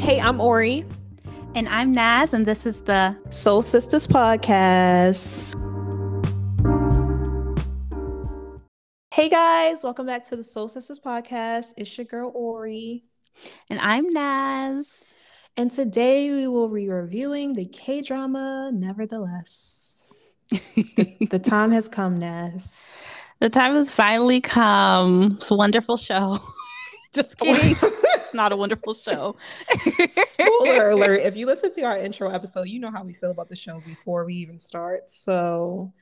Hey, I'm Ori. And I'm Naz, and this is the Soul Sisters Podcast. Hey guys, welcome back to the Soul Sisters Podcast. It's your girl Ori. And I'm Naz. And today we will be reviewing the K drama Nevertheless. the, the time has come, Naz. The time has finally come. It's a wonderful show. Just oh kidding. It's not a wonderful show. Spoiler alert. If you listen to our intro episode, you know how we feel about the show before we even start. So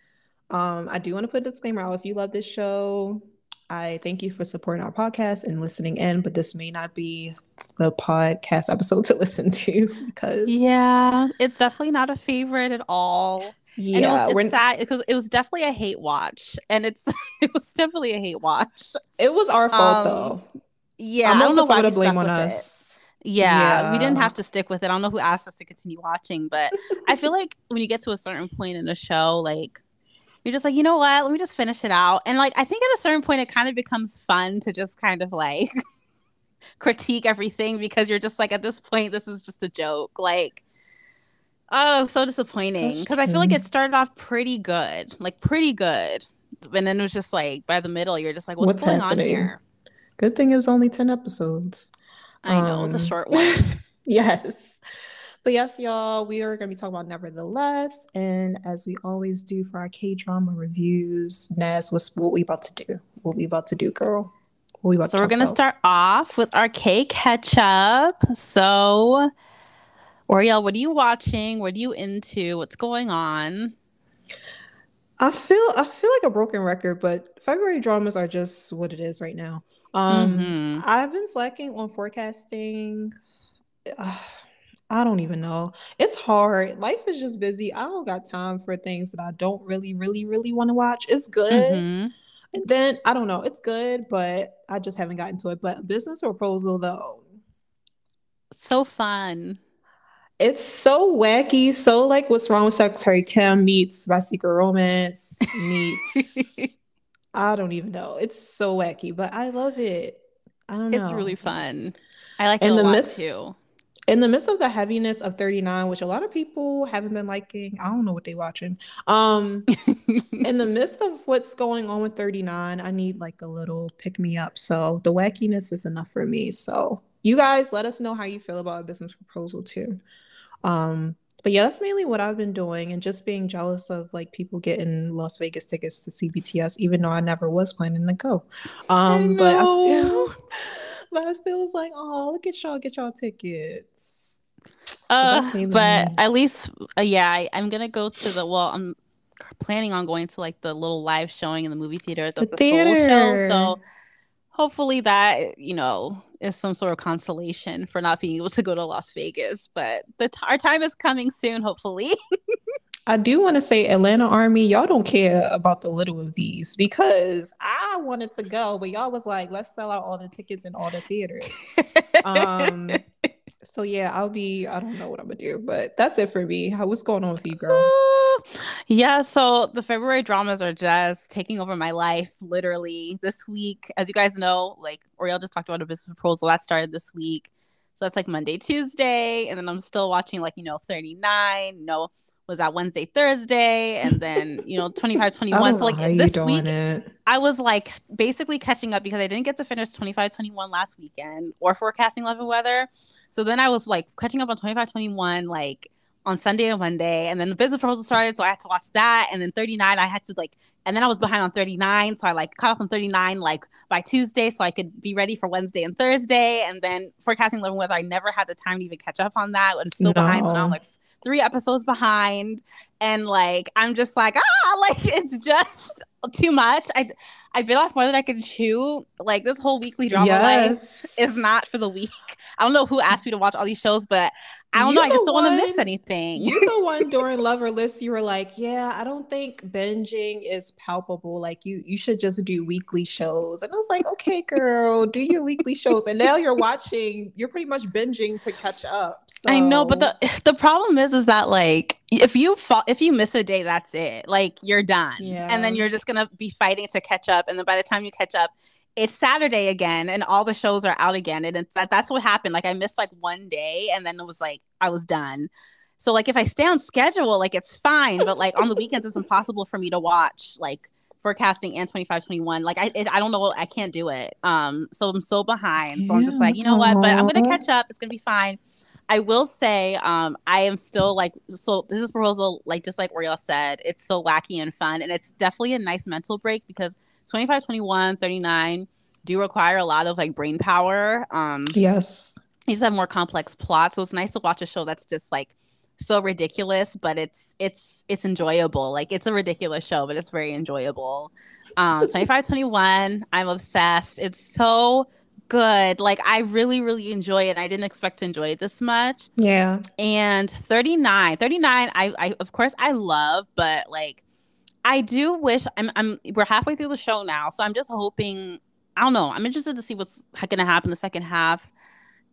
um, I do want to put a disclaimer out. If you love this show, I thank you for supporting our podcast and listening in, but this may not be the podcast episode to listen to because yeah, it's definitely not a favorite at all. Yeah, and it was it's sad because it was definitely a hate watch, and it's it was definitely a hate watch. It was our fault um, though. Yeah, I don't know why we blame on us. Yeah, yeah, we didn't have to stick with it. I don't know who asked us to continue watching, but I feel like when you get to a certain point in a show, like you're just like, you know what? Let me just finish it out. And like, I think at a certain point, it kind of becomes fun to just kind of like critique everything because you're just like, at this point, this is just a joke. Like, oh, so disappointing because I feel like it started off pretty good, like pretty good, and then it was just like by the middle, you're just like, what's, what's going happening? on here? Good thing it was only 10 episodes. I know, um, it was a um, short one. yes. But yes, y'all, we are going to be talking about Nevertheless. And as we always do for our K drama reviews, Naz, what's what we about to do? What we about to do, girl? What we about so we're going to start off with our K catch up. So, Oriel, what are you watching? What are you into? What's going on? I feel I feel like a broken record, but February dramas are just what it is right now. Um, mm-hmm. I've been slacking on forecasting. Uh, I don't even know. It's hard. Life is just busy. I don't got time for things that I don't really, really, really want to watch. It's good. Mm-hmm. And then I don't know. It's good, but I just haven't gotten to it. But business proposal though. So fun. It's so wacky. So like what's wrong with Secretary Kim meets My Secret Romance meets I don't even know. It's so wacky, but I love it. I don't know. It's really fun. I like in it a lot midst, too. In the midst of the heaviness of 39, which a lot of people haven't been liking, I don't know what they're watching. Um, in the midst of what's going on with 39, I need like a little pick me up. So the wackiness is enough for me. So you guys let us know how you feel about a business proposal too. Um, but yeah, that's mainly what I've been doing and just being jealous of like people getting Las Vegas tickets to see BTS, even though I never was planning to go. Um, I but I still, but I still was like, oh, look at y'all, get y'all tickets. Uh, but, but at least, uh, yeah, I, am gonna go to the. Well, I'm planning on going to like the little live showing in the movie theaters the of the theater. Seoul show. So hopefully that you know is some sort of consolation for not being able to go to Las Vegas. But the t- our time is coming soon, hopefully. I do want to say, Atlanta Army, y'all don't care about the little of these because I wanted to go, but y'all was like, let's sell out all the tickets in all the theaters. um, so yeah, I'll be. I don't know what I'm gonna do, but that's it for me. How what's going on with you, girl? Yeah, so the February dramas are just taking over my life literally this week. As you guys know, like Oriel just talked about a business proposal that started this week. So that's like Monday, Tuesday, and then I'm still watching like, you know, 39, no was that Wednesday, Thursday, and then you know 25, 21. So like this week, it. I was like basically catching up because I didn't get to finish 25, 21 last weekend or forecasting love and weather. So then I was like catching up on 25, 21, like on Sunday and Monday, and then the business proposal started, so I had to watch that, and then 39, I had to like, and then I was behind on 39, so I like caught up on 39 like by Tuesday, so I could be ready for Wednesday and Thursday, and then forecasting love and weather, I never had the time to even catch up on that. I'm still no. behind, so now I'm like three episodes behind, and like I'm just like ah, like it's just too much. I I bit off more than I can chew. Like this whole weekly drama yes. life is not for the week. I don't know who asked me to watch all these shows, but I don't you know. I just don't want to miss anything. You're the one during Lover List, You were like, "Yeah, I don't think binging is palpable. Like you, you should just do weekly shows." And I was like, "Okay, girl, do your weekly shows." And now you're watching. You're pretty much binging to catch up. So. I know, but the the problem is, is that like if you fall, if you miss a day, that's it. Like you're done, yeah. and then you're just gonna be fighting to catch up. And then by the time you catch up, it's Saturday again and all the shows are out again. And it's that that's what happened. Like I missed like one day and then it was like I was done. So like if I stay on schedule, like it's fine. But like on the weekends, it's impossible for me to watch like forecasting and 25 21 like i it, i don't know i can't do it um so i'm so behind so i'm just like you know what but i'm gonna catch up it's gonna be fine I will say, um, I am still like, so this is proposal, like just like Oriel said, it's so wacky and fun. And it's definitely a nice mental break because 25, 21, 39 do require a lot of like brain power. Um, yes. These have more complex plots. So it's nice to watch a show that's just like so ridiculous, but it's, it's, it's enjoyable. Like it's a ridiculous show, but it's very enjoyable. Um, 25, 21, I'm obsessed. It's so good. Like I really, really enjoy it. I didn't expect to enjoy it this much. Yeah. And 39, 39, I, I of course I love, but like I do wish I'm I'm we're halfway through the show now. So I'm just hoping I don't know. I'm interested to see what's gonna happen the second half.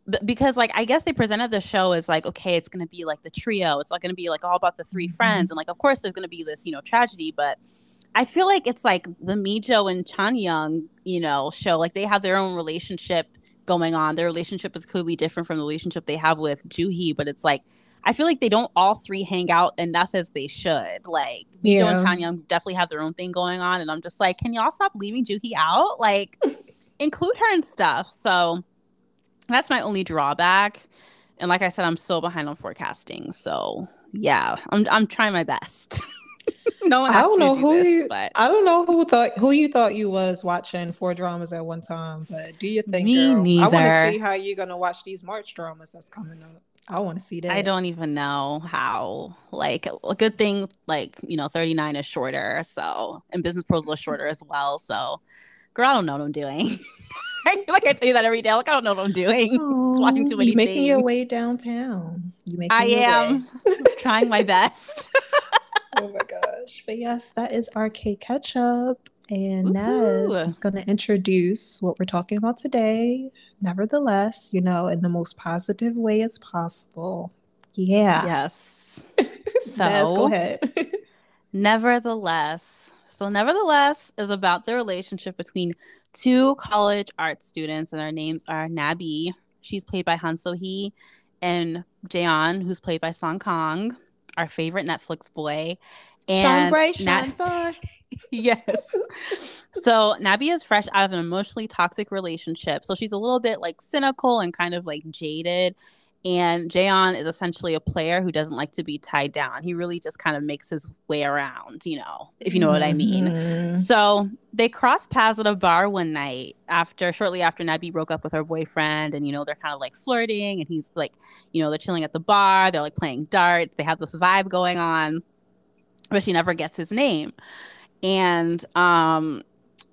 But because like I guess they presented the show as like, okay, it's gonna be like the trio. It's not gonna be like all about the 3 mm-hmm. friends. And like of course there's gonna be this, you know, tragedy, but I feel like it's like the Mijo and Chan Young, you know, show. Like they have their own relationship going on. Their relationship is clearly different from the relationship they have with Joohee, but it's like I feel like they don't all three hang out enough as they should. Like Mijo yeah. and Chanyoung definitely have their own thing going on, and I'm just like, can y'all stop leaving Joohee out? Like, include her and stuff. So that's my only drawback. And like I said, I'm so behind on forecasting. So yeah, I'm I'm trying my best. no one I don't know do who this, you, but I don't know who thought who you thought you was watching four dramas at one time. But do you think me girl, neither? I want to see how you're gonna watch these March dramas that's coming up. I want to see that. I don't even know how. Like a good thing, like you know, 39 is shorter, so and Business Pros is shorter as well. So, girl, I don't know what I'm doing. like I tell you that every day. Like I don't know what I'm doing. Oh, watching too many you making things. your way downtown. You making I am trying my best oh my gosh. But yes, that is our RK Ketchup. And Naz is going to introduce what we're talking about today. Nevertheless, you know, in the most positive way as possible. Yeah. Yes. so Naz, go ahead. nevertheless. So, nevertheless is about the relationship between two college art students, and their names are Nabi. She's played by Han So Hee, and Jaeon, who's played by Song Kang our favorite Netflix boy. And shine bright, shine yes. so Nabi is fresh out of an emotionally toxic relationship. So she's a little bit like cynical and kind of like jaded. And Jayon is essentially a player who doesn't like to be tied down. He really just kind of makes his way around, you know, if you know what I mean. Mm-hmm. So they cross paths at a bar one night after, shortly after Nabi broke up with her boyfriend. And, you know, they're kind of like flirting. And he's like, you know, they're chilling at the bar. They're like playing darts. They have this vibe going on. But she never gets his name. And, um,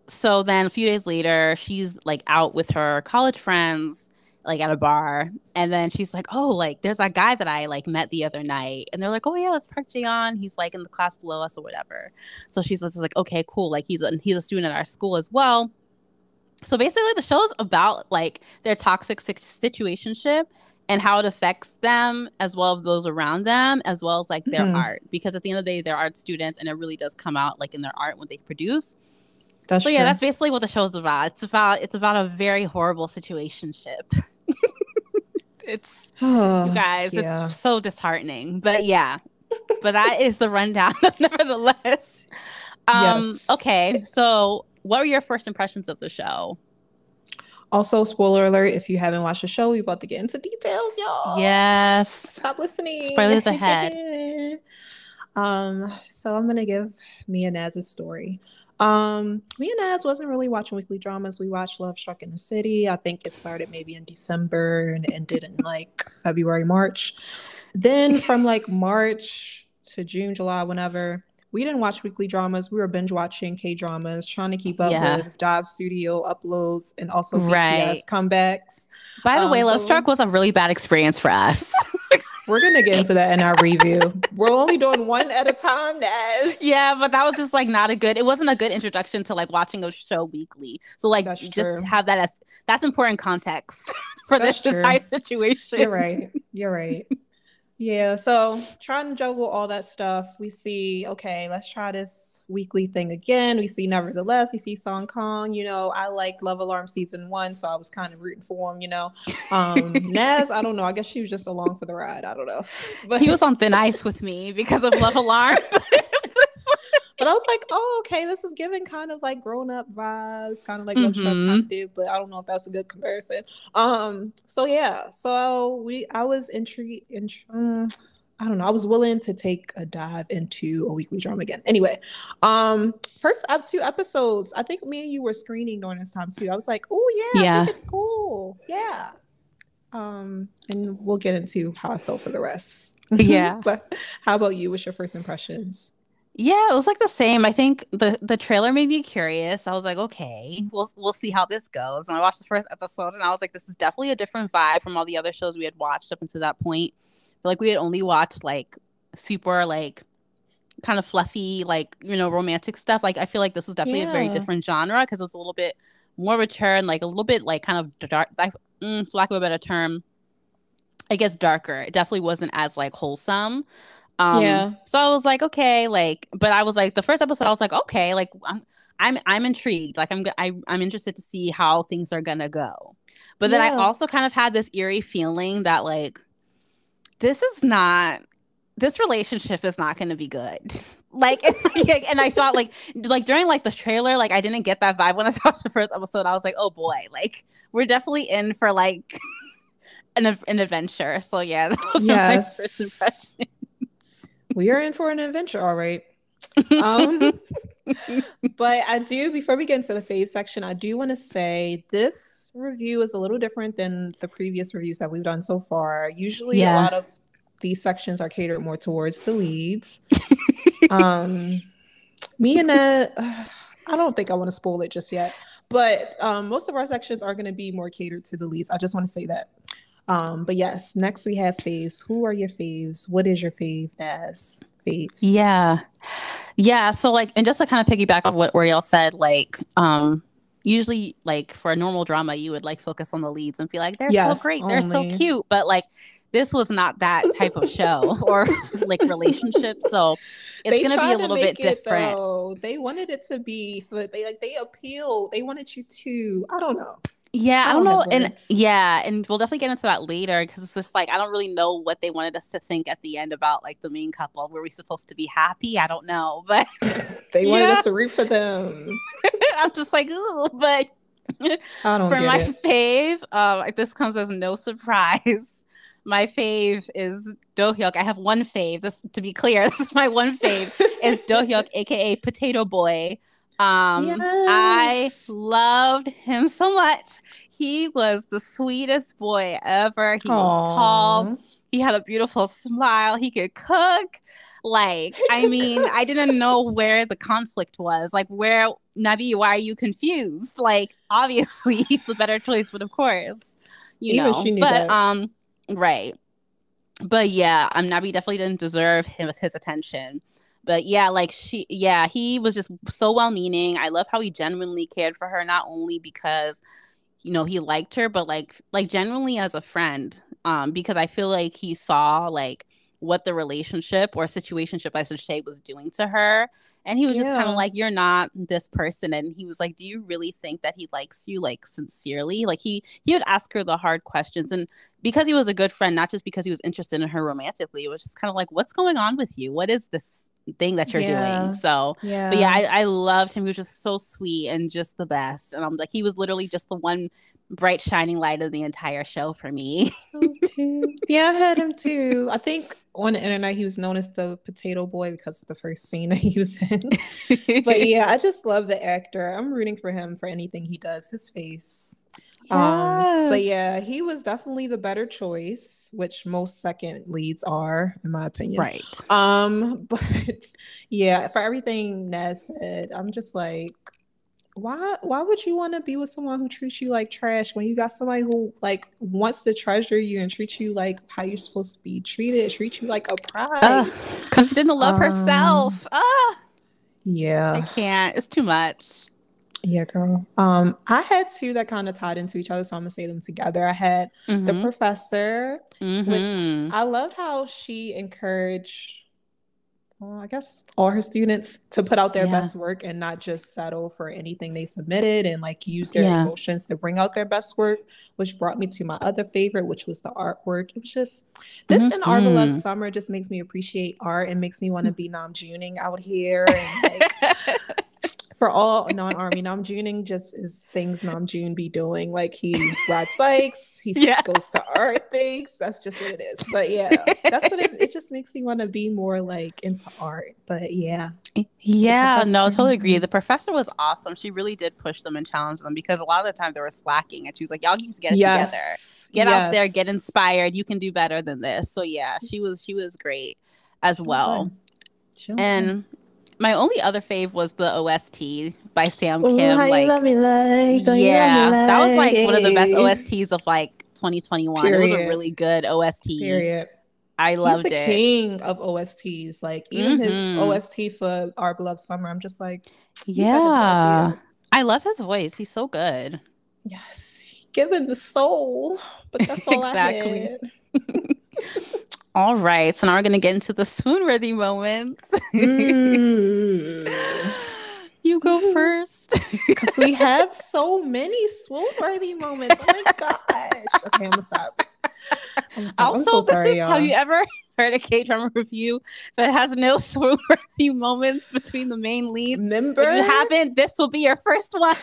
so then a few days later, she's like out with her college friends like at a bar. And then she's like oh like there's that guy that i like met the other night. And they're like oh yeah let's park Jaeon. He's like in the class below us or whatever. So she's like okay cool. Like he's a he's a student at our school as well. So basically the show is about like their toxic situationship and how it affects them as well as those around them as well as like their mm-hmm. art because at the end of the day they're art students and it really does come out like in their art when they produce that's so yeah, that's basically what the show's about. It's about it's about a very horrible situationship. it's oh, you guys, yeah. it's so disheartening. But yeah. but that is the rundown nevertheless. Um yes. okay, so what were your first impressions of the show? Also, spoiler alert, if you haven't watched the show, we're about to get into details, y'all. Yes. Stop listening. Spoilers ahead. um, so I'm gonna give Mia Naz's story. Um, me and Naz wasn't really watching weekly dramas. We watched Love Struck in the City. I think it started maybe in December and ended in like February, March. Then from like March to June, July, whenever, we didn't watch weekly dramas. We were binge watching K dramas, trying to keep up yeah. with Dive Studio uploads and also BTS right. comebacks. By the um, way, Love so- Struck was a really bad experience for us. We're gonna get into that in our review. We're only doing one at a time, Naz. Yeah, but that was just like not a good. It wasn't a good introduction to like watching a show weekly. So like, that's just true. have that as that's important context for that's this true. entire situation. You're right. You're right. Yeah, so trying to juggle all that stuff. We see, okay, let's try this weekly thing again. We see Nevertheless, we see Song Kang. You know, I like Love Alarm season one, so I was kind of rooting for him, you know. Um Naz, I don't know. I guess she was just along for the ride. I don't know. But he was on thin ice with me because of Love Alarm. but I was like, oh, okay, this is giving kind of like grown up vibes, kind of like what mm-hmm. Trump did, but I don't know if that's a good comparison. Um, so yeah, so we, I was intrigued. Int- um, I don't know. I was willing to take a dive into a weekly drama again. Anyway, um, first up two episodes. I think me and you were screening during this time too. I was like, oh yeah, yeah, it's cool. Yeah. Um, and we'll get into how I felt for the rest. Yeah. but how about you? What's your first impressions? Yeah, it was like the same. I think the the trailer made me curious. I was like, okay, we'll we'll see how this goes. And I watched the first episode, and I was like, this is definitely a different vibe from all the other shows we had watched up until that point. But, like we had only watched like super like kind of fluffy, like you know, romantic stuff. Like I feel like this was definitely yeah. a very different genre because it's a little bit more mature and like a little bit like kind of dark. Like, mm, for lack of a better term, I guess darker. It definitely wasn't as like wholesome. Um, yeah. So I was like, okay, like, but I was like, the first episode, I was like, okay, like, I'm, I'm, I'm intrigued. Like, I'm, I, am i am interested to see how things are gonna go. But then yeah. I also kind of had this eerie feeling that like, this is not, this relationship is not gonna be good. Like, and, and I thought like, like during like the trailer, like I didn't get that vibe when I watched the first episode. I was like, oh boy, like we're definitely in for like an, an adventure. So yeah, that was yes. my first impression we are in for an adventure, all right. Um, but I do, before we get into the fave section, I do want to say this review is a little different than the previous reviews that we've done so far. Usually, yeah. a lot of these sections are catered more towards the leads. um, me and Ned, uh, I don't think I want to spoil it just yet, but um, most of our sections are going to be more catered to the leads. I just want to say that. Um, but yes, next we have faves. Who are your faves? What is your fave as faves? Yeah. Yeah. So like and just to kind of piggyback on what Oriel said, like um usually like for a normal drama you would like focus on the leads and be like they're yes, so great, only. they're so cute. But like this was not that type of show or like relationship. So it's they gonna be a little bit it, different. Though. They wanted it to be but they like they appeal. They wanted you to I don't know. Yeah, I, I don't, know. And yeah, and we'll definitely get into that later because it's just like I don't really know what they wanted us to think at the end about like the main couple. Were we supposed to be happy? I don't know, but they wanted us to root for them. I'm just like, ooh, but I don't for my it. fave, uh, this comes as no surprise. My fave is Do Hyuk. I have one fave. This to be clear, this is my one fave is Do Hyuk, aka Potato Boy um, yes. I loved him so much. He was the sweetest boy ever. He Aww. was tall. He had a beautiful smile. He could cook. Like, I mean, I didn't know where the conflict was. Like, where Nabi, why are you confused? Like, obviously he's the better choice, but of course, you Even know. but that. um, right. But yeah, um, Nabi definitely didn't deserve his his attention but yeah like she yeah he was just so well meaning i love how he genuinely cared for her not only because you know he liked her but like like genuinely as a friend um because i feel like he saw like what the relationship or situationship I should say was doing to her. And he was yeah. just kind of like, You're not this person. And he was like, Do you really think that he likes you like sincerely? Like he he would ask her the hard questions. And because he was a good friend, not just because he was interested in her romantically, it was just kind of like, What's going on with you? What is this thing that you're yeah. doing. So, yeah. but yeah, I, I loved him. He was just so sweet and just the best. And I'm like, he was literally just the one bright shining light of the entire show for me. yeah, I had him too. I think on the internet he was known as the potato boy because of the first scene that he was in. but yeah, I just love the actor. I'm rooting for him for anything he does. His face Yes. Um, but yeah, he was definitely the better choice, which most second leads are, in my opinion. Right. Um, but yeah, for everything Ned said, I'm just like, why why would you want to be with someone who treats you like trash when you got somebody who like wants to treasure you and treat you like how you're supposed to be treated, treat you like a prize? Because she didn't love um, herself. Ah. Yeah. I can't. It's too much. Yeah, girl. Um, I had two that kind of tied into each other, so I'm gonna say them together. I had mm-hmm. the professor, mm-hmm. which I loved how she encouraged well, I guess all her students to put out their yeah. best work and not just settle for anything they submitted and like use their yeah. emotions to bring out their best work, which brought me to my other favorite, which was the artwork. It was just this mm-hmm. and Our Beloved Summer just makes me appreciate art and makes me want to be Namjooning out here and like for all non-army Namjooning just is things Namjoon be doing. Like he rides bikes, he yeah. goes to art things. That's just what it is. But yeah, that's what it, it just makes me want to be more like into art. But yeah. Yeah, no, totally agree. Mm-hmm. The professor was awesome. She really did push them and challenge them because a lot of the time they were slacking and she was like, Y'all need to get it yes. together. Get yes. out there, get inspired. You can do better than this. So yeah, she was she was great as well. And my only other fave was the OST by Sam Kim. Ooh, like, like, yeah, like. that was like one of the best OSTs of like 2021. Period. It was a really good OST. Period. I loved He's the it. King of OSTs, like even mm-hmm. his OST for Our Beloved Summer. I'm just like, yeah, I love his voice. He's so good. Yes, given the soul, but that's all exactly. I had. All right. So now we're going to get into the swoon-worthy moments. mm. You go first. Because we have so many swoon-worthy moments. Oh my gosh. Okay, I'm going to stop. Also, so sorry, this is y'all. have you ever heard a K drama review that has no swoon-worthy moments between the main leads? Remember? If you haven't, this will be your first one.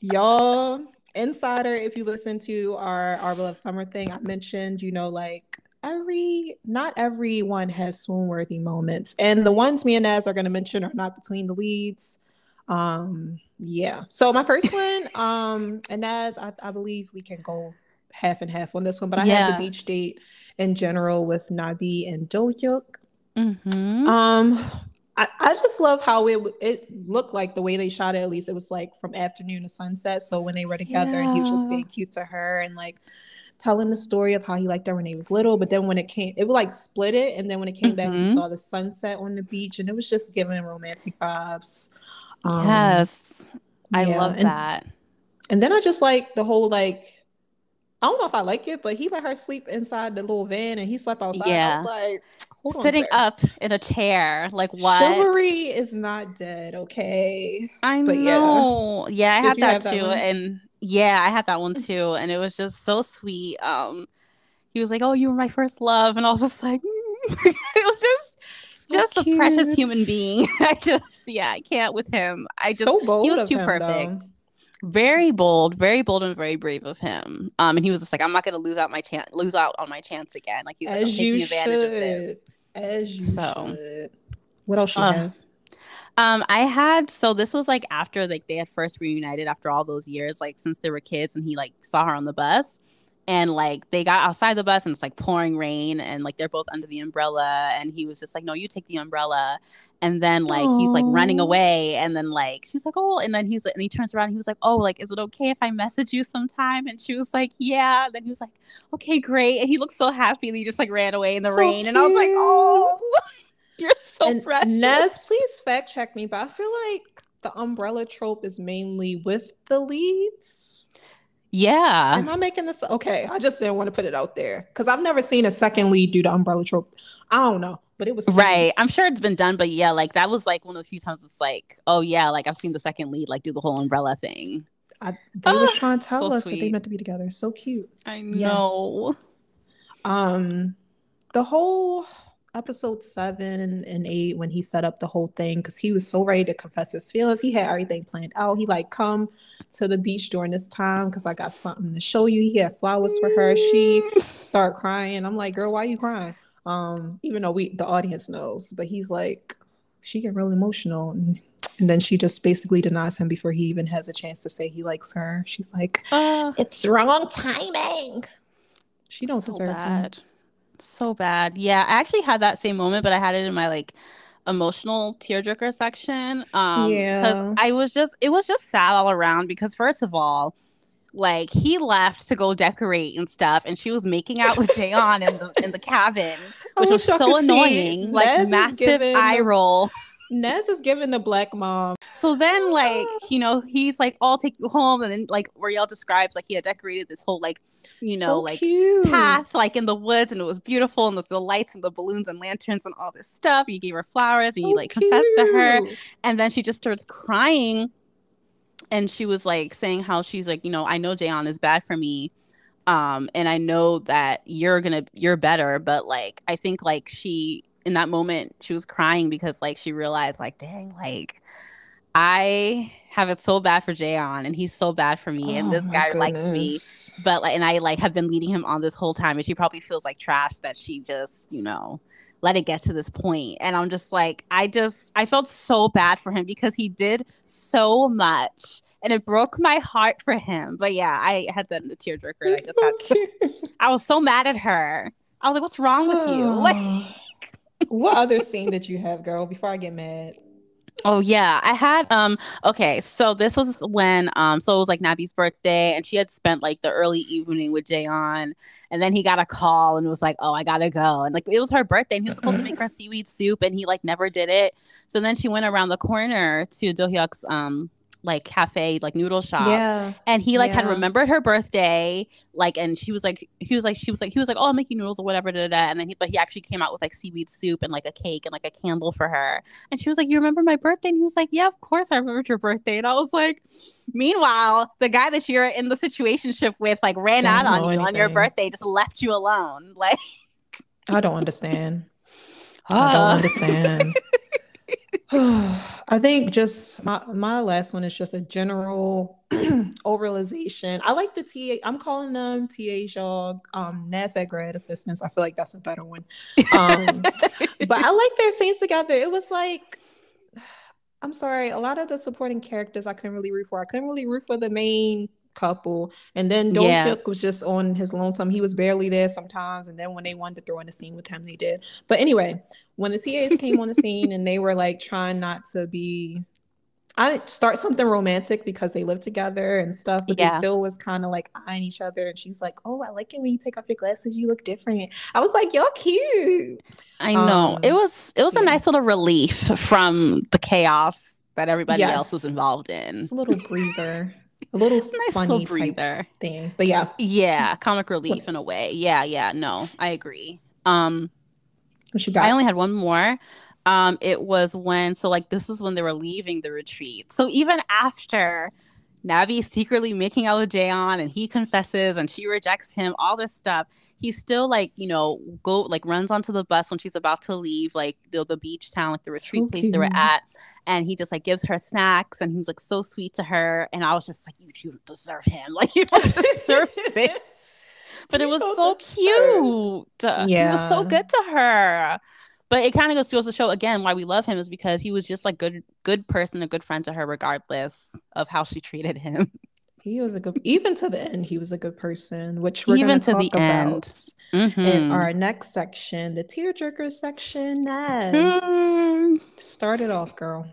y'all, Insider, if you listen to our Our Beloved Summer thing, I mentioned, you know, like every not everyone has swoon worthy moments and the ones me and Naz are going to mention are not between the leads um yeah so my first one um and Naz I, I believe we can go half and half on this one but I yeah. had the beach date in general with Nabi and Dohyuk mm-hmm. um I, I just love how it it looked like the way they shot it at least it was like from afternoon to sunset so when they were together yeah. and he was just being cute to her and like telling the story of how he liked her when he was little. But then when it came, it would like split it. And then when it came mm-hmm. back, you mm-hmm. saw the sunset on the beach and it was just giving romantic vibes. Um, yes. I yeah. love and, that. And then I just like the whole like, I don't know if I like it, but he let her sleep inside the little van and he slept outside. Yeah. like, sitting up in a chair. Like what? Chivalry is not dead, okay? I but know. Yeah, yeah I had that, that too. One? And yeah, I had that one too, and it was just so sweet. Um, he was like, "Oh, you were my first love," and I was just like, it was just so just cute. a precious human being. I just yeah, I can't with him. I just so bold he was too him, perfect. Though. Very bold, very bold and very brave of him. Um, and he was just like, I'm not gonna lose out my chance, lose out on my chance again. Like he's like, I'm taking advantage should. of this. As you so, should. What else you uh, have? Um, I had so this was like after like they had first reunited after all those years, like since they were kids, and he like saw her on the bus, and like they got outside the bus and it's like pouring rain, and like they're both under the umbrella, and he was just like, "No, you take the umbrella," and then like Aww. he's like running away, and then like she's like, "Oh," and then he's like, and he turns around, and he was like, "Oh, like is it okay if I message you sometime?" And she was like, "Yeah." And then he was like, "Okay, great," and he looked so happy, and he just like ran away in the so rain, cute. and I was like, "Oh." You're so and precious. Nez, please fact check me, but I feel like the umbrella trope is mainly with the leads. Yeah. Am I making this? Okay. I just didn't want to put it out there because I've never seen a second lead do the umbrella trope. I don't know, but it was right. I'm sure it's been done, but yeah, like that was like one of the few times it's like, oh yeah, like I've seen the second lead like do the whole umbrella thing. I, they oh, was trying to tell so us sweet. that they meant to be together. So cute. I know. Yes. Um, the whole episode seven and eight when he set up the whole thing because he was so ready to confess his feelings. He had everything planned out. He like come to the beach during this time because I got something to show you. He had flowers for her. She start crying. I'm like, girl, why you crying? Um, even though we the audience knows, but he's like, she get real emotional. And, and then she just basically denies him before he even has a chance to say he likes her. She's like, uh, it's wrong timing. She don't so deserve bad. Him so bad. Yeah, I actually had that same moment, but I had it in my like emotional tearjerker section. Um yeah. because I was just it was just sad all around because first of all, like he left to go decorate and stuff, and she was making out with Jaeon in the in the cabin, which was so annoying. Like massive eye roll. Nez is giving the black mom. So then, like, you know, he's like, I'll take you home. And then, like, Royale describes, like, he had decorated this whole, like, you know, So like cute. path, like in the woods, and it was beautiful. And there's the lights and the balloons and lanterns and all this stuff. You gave her flowers and you, So like, confessed to her. And then she just starts crying. And she was like saying how she's like, you know, I know Jayon is bad for me. Um, and I know that you're gonna you're better, but like I think like she in that moment she was crying because like she realized like, dang, like I have it so bad for Jayon and he's so bad for me and Oh this my guy likes me. but like and I like have been leading him on this whole time and she probably feels like trash that she just you know let it get to this point. And I'm just like I just I felt so bad for him because he did so much and it broke my heart for him. But yeah I had that in the tearjerker and I just had to I was so mad at her. I was like what's wrong with you? Like what other scene did you have, girl? Before I get mad. Oh yeah, I had um okay, so this was when um so it was like Nabi's birthday and she had spent like the early evening with Jayon and then he got a call and was like, "Oh, I got to go." And like it was her birthday and he was supposed to make her seaweed soup and he like never did it. So then she went around the corner to Do-hyuk's um like cafe like noodle shop Yeah. and he like had remembered her birthday like and she was like he was like she was like he was like oh i'm making noodles or whatever da, da, da. and then he but he actually came out with like seaweed soup and like a cake and like a candle for her and she was like you remember my birthday and he was like yeah of course i remembered your birthday and i was like meanwhile the guy that you're in the situationship with like ran Don't out on you on your birthday just left you alone like I don't understand. I don't understand. I think just my my last one is just a general overalization. I like the TA. I'm calling them TA y'all um NASDAQ grad assistants. I feel like that's a better one. Um, but I like their scenes together. It was like I'm sorry, a lot of the supporting characters I couldn't really root for. I couldn't really root for the main couple. And then Do Yeah. Hyuk was just on his lonesome. He was barely there sometimes. And then when they wanted to throw in a scene with him, they did. But anyway, when the TAs came on the scene and they were like trying not to be I start something romantic because they live together and stuff, but Yeah. they still was kind of like eyeing each other. And she's like, "Oh, I like it when you take off your glasses. You look different." I was like, "Y'all cute." i know it Um, was it was a nice little relief from the chaos that everybody else was involved in It's a little breather, a little it's a nice funny little breather thing. But yeah, Yeah, comic relief in a way. Yeah, yeah, no, I agree. Um what you got? I only had one more. Um it was when so like this is when they were leaving the retreat. So even after Nabi secretly making out with Jayon and he confesses and she rejects him, all this stuff, he still like, you know, go like runs onto the bus when she's about to leave, like the, the beach town, like the retreat So place they were at. And he just like gives her snacks and he's like so sweet to her. And I was just like, you, you don't deserve him. Like you don't deserve this but it was don't so deserve- cute. He was so good to her. But it kind of goes goes to show again why we love him is because he was just like good good person, a good friend to her, regardless of how she treated him. He was a good, even to the end, he was a good person, which we're Even going to the talk end. about in our next section, the tearjerker section. Naz, start it off, girl.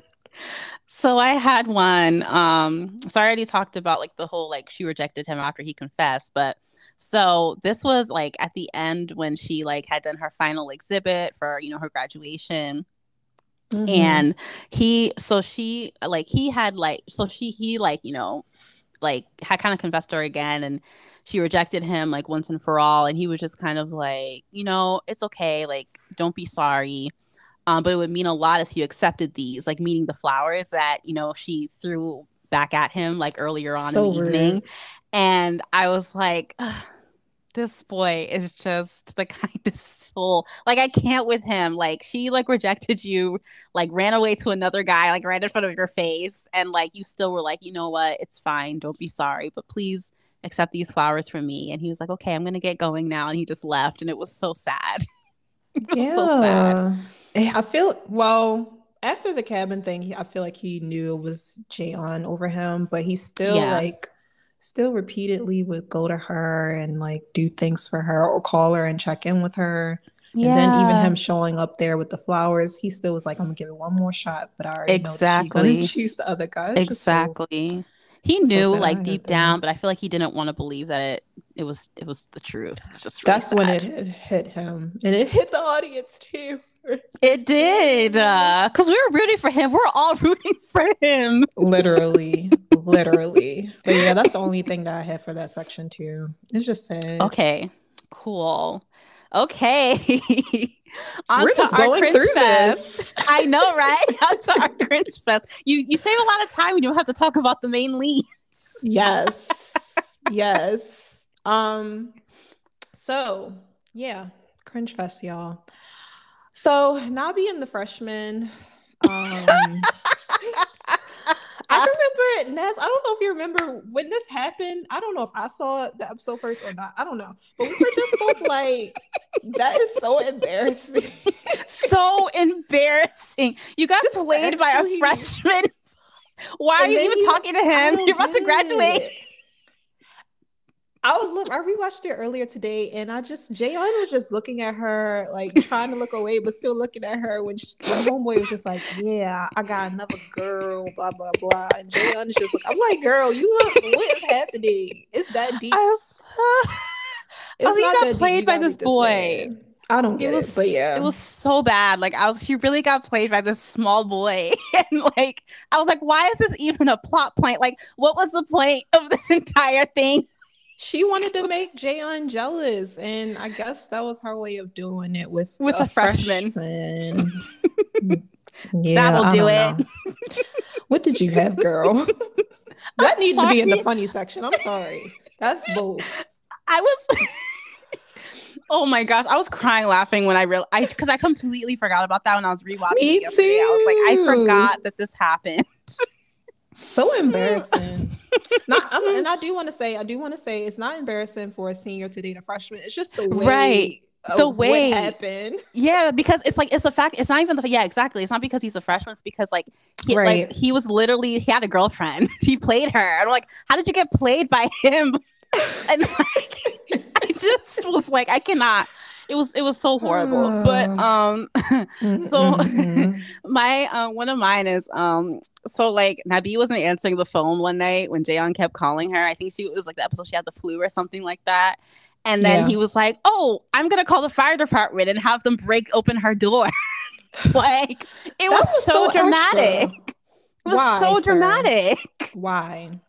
So I had one. Um, so I already talked about like the whole like she rejected him after he confessed, but so this was like at the end when she like had done her final exhibit for you know her graduation. Mhm. and he so she like he had like so she he like you know like had kind of confessed to her again and she rejected him like once and for all and he was just kind of like you know it's okay like don't be sorry um but it would mean a lot if you accepted these like meaning the flowers that you know she threw back at him like earlier on So in the evening. and i was like "Ugh, this boy is just the kindest soul. Like i can't with him. Like she like rejected you like ran away to another guy like right in front of your face. And like you still were like you know what? It's fine. Don't be sorry but please accept these flowers from me. And he was like okay i'm gonna get going now. And he just left. And it was so sad. It was so sad. Eh, I feel well after the cabin thing. he- I feel like he knew it was Jayon over him, but he still Yeah. like still repeatedly would go to her and like do things for her or call her and check in with her. Yeah. And then even him showing up there with the flowers, he still was like, "I'm gonna give it one more shot," but I already know she's Exactly. gonna choose the other guy. Just so- exactly he knew sad. I like deep down but i feel like he didn't want to believe that it it was it was the truth it's just really That's when it hit, hit him, and it hit the audience too. It did. Because uh, we were rooting for him. We're all rooting for him. literally. Literally. But yeah, that's the only thing that I had for that section too. It's just sad. Okay. Cool. Okay. On We're to just our going cringe through fest. this. I know, right? On to our cringe fest. You you save a lot of time when you don't have to talk about the main leads. Yes. yes. Um so yeah, cringe fest, y'all. So Nabi and the freshman. Um I remember Naz, I don't know if you remember when this happened. I don't know if I saw the episode first or not. I don't know. But we were just both like, that is so embarrassing. so embarrassing. You got This is played by a freshman. Why are you even you- talking to him? You're about to graduate. it. I was look. I rewatched it earlier today, and I just Jayon was just looking at her, like trying to look away, but still looking at her. When, she, when homeboy was just like, "Yeah, I got another girl," blah blah blah, and Jayon is just like, "I'm like, girl, you look. What is happening? It's that deep. I was, It's was like, not got played by this boy. bad." I don't get it, was, but yeah, it was so bad. Like I was, she really got played by this small boy, and like I was like, why is this even a plot point? Like, what was the point of this entire thing? She wanted to make Jayon jealous, and I guess that was her way of doing it with With a freshman. freshman. yeah, That'll do don't. What did you have, girl? that I'm needs to be in the funny section. I'm sorry. That's both. I was. oh my gosh, I was crying laughing when I realized I because I completely forgot about that when I was rewatching Me it yesterday. I was like, I forgot that this happened. So embarrassing. not, and I do want to say, I do want to say, it's not embarrassing for a senior to date a freshman. It's just the way, Right. The way. happened. Yeah, because it's like it's a fact. It's not even the yeah, exactly. It's not because he's a freshman. It's because like he Right. like he was literally he had a girlfriend. he played her. I'm like, how did you get played by him? and like I just was like, I cannot. It was it was so horrible. but um So- my uh, one of mine is um so like Nabi wasn't answering the phone one night when Jayon kept calling her. I think she was like the episode she had the flu or something like that. And then Yeah. he was like, "Oh, I'm gonna call the fire department and have them break open her door." like it was, was so, so extra. dramatic. It was Why, so sir? dramatic. why?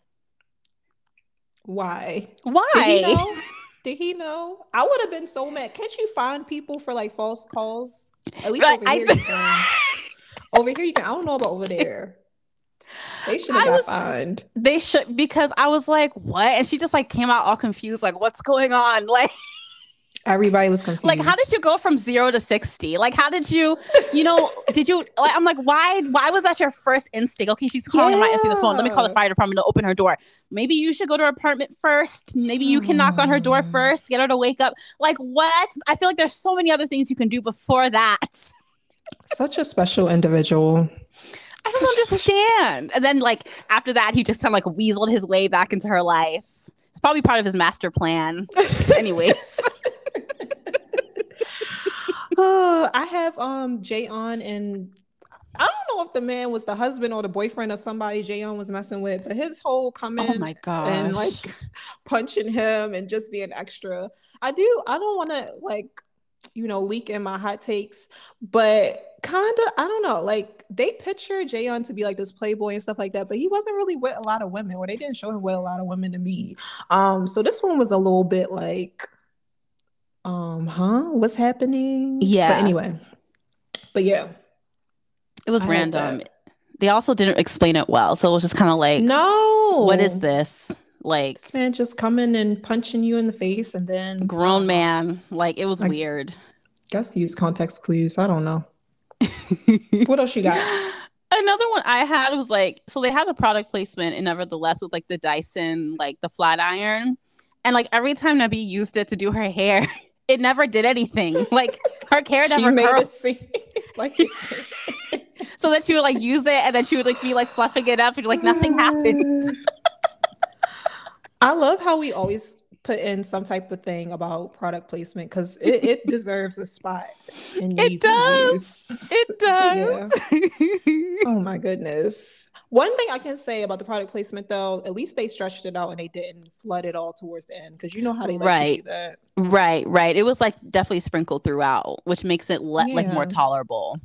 Why? Why? Did he know? Did he know? I would have been so mad. Can't you find people for like false calls? At least Right, over I- here, you can. Over here, you can. I don't know about over there. They should have I got was- fined. they should because I was like, "What?" And she just like came out all confused, like, "What's going on?" Like. Everybody was confused. like how did you go from zero to 60 like how did you you know did you like i'm like why why was that your first instinct? Okay she's calling i'm not answering the phone. Let me call the fire department to open her door. Maybe you should go to her apartment first. Maybe you can knock on her door Hmm. first get her to wake up. Like what? I feel like there's so many other things you can do before that. Such a special individual. i don't special- understand. And then like after that he just kind of like weaseled his way back into her life. It's probably part of his master plan. Anyways I have um Jayon and I don't know if the man was the husband or the boyfriend of somebody Jayon was messing with, but his whole coming oh my gosh and like punching him and just being extra. I do. I don't want to like you know leak in my hot takes, but kind of I don't know. Like they picture Jayon to be like this playboy and stuff like that, but he wasn't really with a lot of women, or they didn't show him with a lot of women to me. Um, so this one was a little bit like, um, huh, what's happening? Yeah. But anyway, but yeah, It was I random. They also didn't explain it well, so it was just kind of like, no, what is this? Like This man just coming and punching you in the face, and then grown man. Like it was I- weird. guess use context clues. I don't know. What else you got? Another one I had was like, so they had the product placement and Nevertheless with like the Dyson, like the flat iron. And like every time Nabi used it to do her hair, it never did anything. Like her hair never made curled. like So that she would like use it and then she would like be like fluffing it up and like nothing happened. I love how we always put in some type of thing about product placement because it, it deserves a spot. In it does. It does. Yeah. oh my goodness. One thing I can say about the product placement, though, at least they stretched it out and they didn't flood it all towards the end because you know how they like right. to do that. Right, right. It was like definitely sprinkled throughout, which makes it le- yeah. like more tolerable.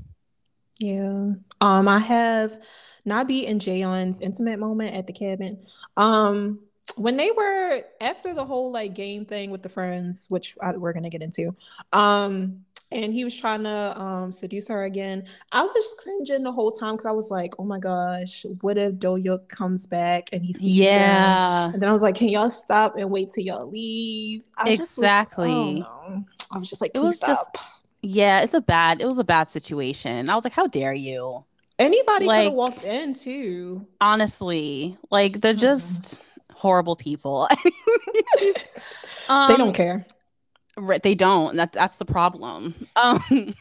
Yeah. Um, I have Nabi and Jaeon's intimate moment at the cabin. Um, when they were after the whole like game thing with the friends, which I, we're gonna get into, um, and he was trying to um seduce her again. I was cringing the whole time because I was like, oh my gosh, what if Do Dohyuk comes back and he's yeah? And then I was like, can y'all stop and wait till y'all leave? I exactly. Was, oh, I was just like, it was stop. just yeah, it's a bad it was a bad situation. I was like, how dare you? Anybody like, could have walked in too. Honestly, like they're just horrible people. um, they don't care. Right, they don't. That that's the problem. Um,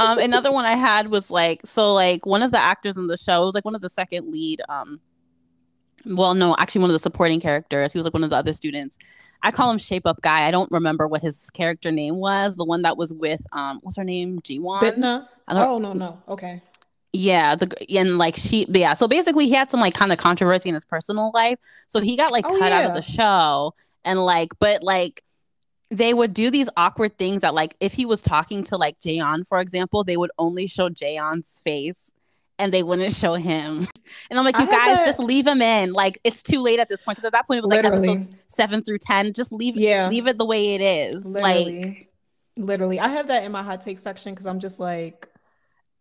um, another one I had was like so like one of the actors in the show was like one of the second lead. Um, well, no, actually one of the supporting characters. He was like one of the other students. I call him Shape Up Guy. I don't remember what his character name was. The one that was with um, what's her name? Jiwon. Bitna. Oh no no. Okay. Yeah, the and like she yeah, so basically he had some like kind of controversy in his personal life. So he got like oh, cut yeah. out of the show and like but like they would do these awkward things that like if he was talking to like Jayon, for example, they would only show Jayon's face and they wouldn't show him. And I'm like, you guys just leave him in. Like it's too late at this point because at that point it was Literally. like episodes seven through ten. Just leave yeah. leave it the way it is. Literally. Like literally. I have that in my hot take section because I'm just like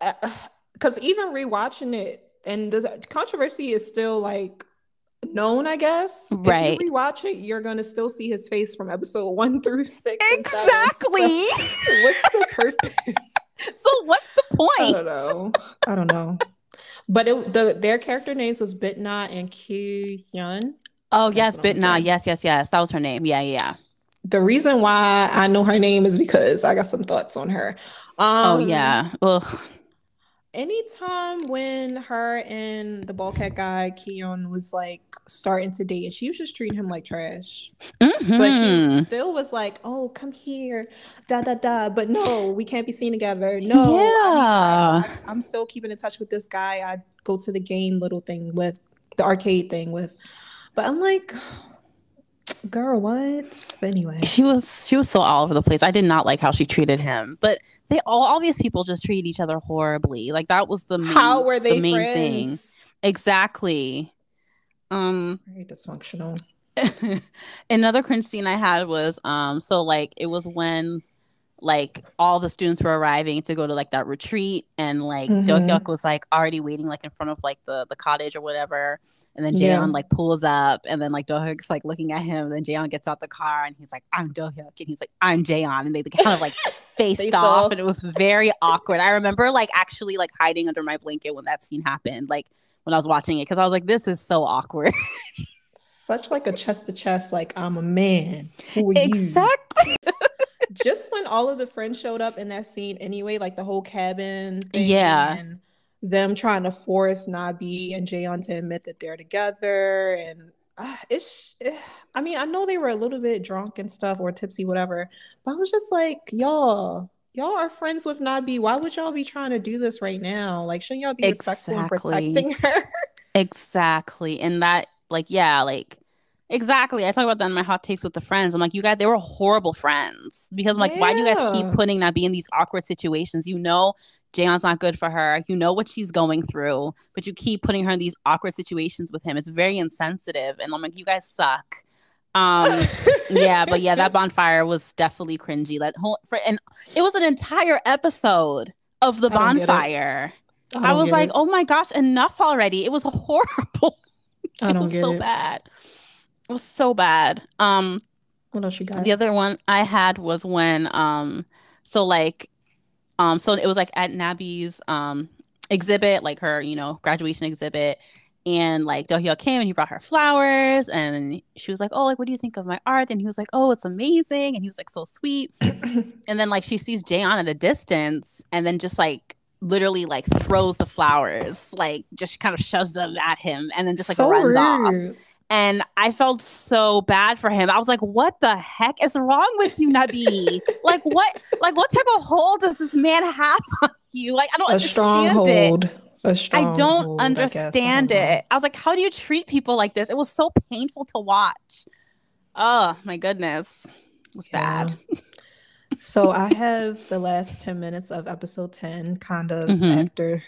uh, because even rewatching it and the controversy is still like known, I guess. Right. If you rewatch it, you're gonna still see his face from episode one through six. Exactly. So what's the purpose? so what's the point? I don't know. I don't know. But it, the their character names was Bitna and Ki Hyun. Oh yes, Bitna. Yes, yes, yes. That was her name. Yeah, yeah. The reason why I know her name is because I got some thoughts on her. Oh, um, oh yeah. Ugh anytime when her and the ballcat guy Keon was like starting to date, and she was just treating him like trash. Mm-hmm. But she mm-hmm. still was like, "Oh, come here, da da da." But no, we can't be seen together. No, yeah, I, am still keeping in touch with this guy. I go to the game little thing with the arcade thing with, but I'm like, girl what? But anyway. She was she was so all over the place. I did not like how she treated him. But they all all these people just treat each other horribly. Like that was the main, how were they the main friends? thing. Exactly. Um very dysfunctional. another cringe scene i had was um so like it was when like all the students were arriving to go to like that retreat and like mm-hmm. Do-hyuk was like already waiting like in front of like the the cottage or whatever. And then Jaeon yeah. like pulls up and then like Do-hyuk's like looking at him and then Jaeon gets out the car and he's like I'm Do-hyuk and he's like I'm Jaeon and they kind of like faced Face off, off. and it was very awkward. I remember like actually like hiding under my blanket when that scene happened like when I was watching it because I was like this is so awkward. Such like a chest to chest like I'm a man. Exactly just when all of the friends showed up in that scene anyway, like the whole cabin yeah. and them trying to force Nabi and Jayon to admit that they're together and uh, it's eh, I mean, I know they were a little bit drunk and stuff or tipsy, whatever, but I was just like, y'all, y'all are friends with Nabi. Why would y'all be trying to do this right now? Like, shouldn't y'all be exactly. respectful and protecting her? exactly. And that, like, yeah, like Exactly. I talk about that in my hot takes with the friends. I'm like, you guys, they were horrible friends because I'm like, yeah. why do you guys keep putting Nabi in these awkward situations? You know, Jaeon's not good for her. You know what she's going through, but you keep putting her in these awkward situations with him. It's very insensitive. And I'm like, you guys suck. Um, yeah, but yeah, that bonfire was definitely cringy. That whole, for, and it was an entire episode of the bonfire. I, I was like, it. oh my gosh, enough already. It was horrible. I don't it was get so it. bad. It was so bad. Um, what else you got? The other one I had was when um, so like, um, so it was like at Nabi's um exhibit, like her you know graduation exhibit, and like Dohyuk came and he brought her flowers, and she was like, "Oh, like what do you think of my art?" And he was like, "Oh, it's amazing," and he was like so sweet. and then like she sees Jaeon at a distance, and then just like literally like throws the flowers, like just kind of shoves them at him, and then just like so runs rude. off And I felt so bad for him. I was like, what the heck is wrong with you, Nabi? like what like what type of hold does this man have on you? Like I don't A understand it. I don't hold, I. I understand don't it. I was like, how do you treat people like this? It was so painful to watch. Oh my goodness. It was Yeah. bad. So I have the last 10 minutes of episode 10, kind of Mhm. after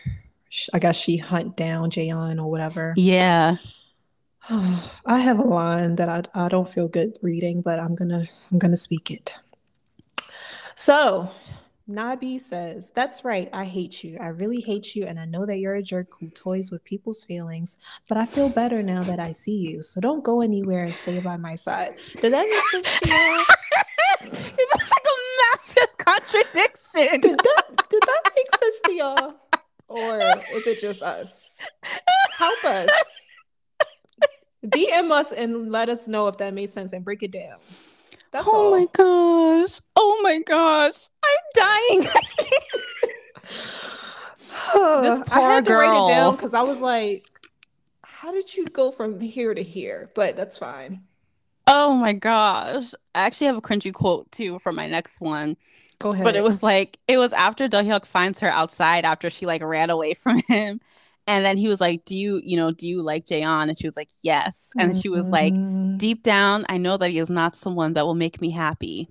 I guess she hunt down Jayon or whatever. Yeah. I have a line that I, I don't feel good reading, but I'm gonna I'm gonna speak it. So Nabi says, That's right, I hate you. I really hate you, and I know that you're a jerk who toys with people's feelings, but I feel better now that I see you. So don't go anywhere and stay by my side. Does that make sense to y'all? it's just like a massive contradiction. Did that did that make sense to y'all? Or is it just us? Help us. DM us and let us know if that made sense and break it down. That's oh all. my gosh. Oh my gosh. I'm dying. I poor had to write it down because I was like, how did you go from here to here? But that's fine. oh my gosh. I actually have a cringy quote too for my next one. Go ahead. But it was like it was after Dohyuk finds her outside after she like ran away from him. And then he was like, Do you, you know, do you like Jayon? And she was like, Yes. And she was like, Mhm. Deep down, I know that he is not someone that will make me happy.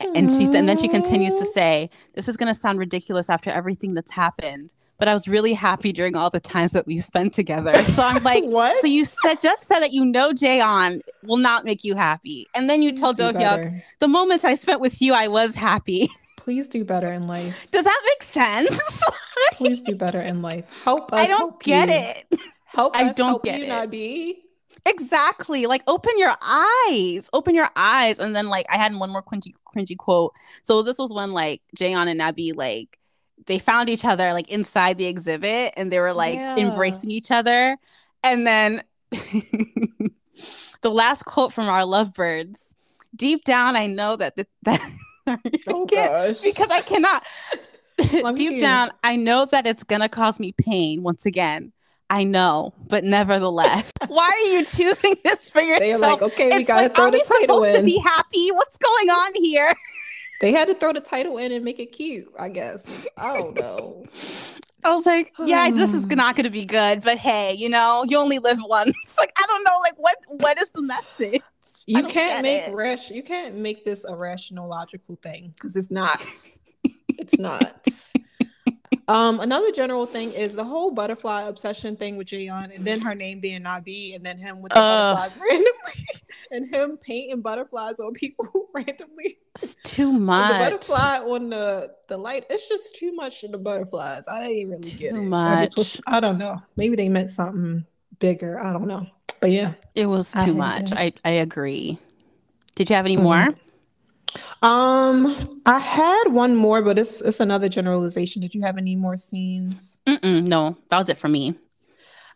And she and then she continues to say, This is gonna sound ridiculous after everything that's happened. But I was really happy during all the times that we spent together. So I'm like, what? so you said just said that you know Jayon will not make you happy. And then you tell do Dohyuk, the moments I spent with you, I was happy. Please do better in life. Does that make sense? Please do better in life. Help us. I don't get you. it. Help I us don't help get you, it. Nabi. Exactly. Like open your eyes. Open your eyes. And then like I had one more cringy cringy quote. So this was when like Jayon and Nabi like they found each other like inside the exhibit and they were like Yeah. embracing each other. And then the last quote from our lovebirds. Deep down I know that th- that Sorry, Oh gosh. because I cannot. Deep down, I know that it's gonna cause me pain once again. I know, but nevertheless, why are you choosing this for yourself? They're like, okay, we It's gotta like, throw the title supposed to in. be happy? What's going on here? They had to throw the title in and make it cute, I guess. I don't know. I was like, yeah, this is not gonna be good, but hey, you know, you only live once. Like, I don't know, like, what what is the message? You can't make it. rash. You can't make this a rational, logical thing because it's not. it's not. Um, another general thing is the whole butterfly obsession thing with Jayon, and then her name being Nabi, and then him with the Ugh. butterflies randomly, and him painting butterflies on people randomly. It's too much. the butterfly on the the light. It's just too much of the butterflies. I didn't really get Too it. I, just was- much. I don't know. Maybe they meant something bigger. I don't know. But yeah. It was too hate much. that. I I agree. Did you have any Mm. more? Um, I had one more, but it's it's another generalization. Did you have any more scenes? Mm-mm, no, that was it for me.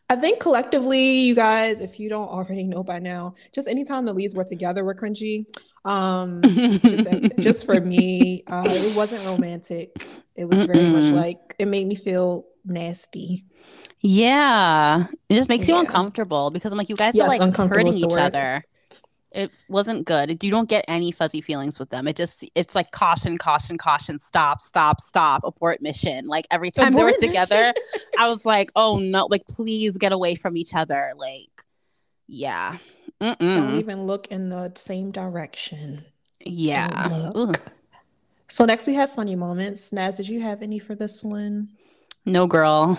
I think collectively, you guys, if you don't already know by now, just anytime the leads were together were cringy. Um, just, just for me, uh, it wasn't romantic. It was very much Mm-mm. like it made me feel nasty. Yeah, it just makes you Yeah. uncomfortable because I'm like, you guys Yes, are like hurting each word. other. It wasn't good. You don't get any fuzzy feelings with them. It just it's like caution, caution, caution, stop, stop, stop, abort mission. Like every time they were Abort together. I was like, oh no, like please get away from each other. Like, yeah, Don't even look in the same direction. yeah. So next we have funny moments. Nas, did you have any for this one? No, girl.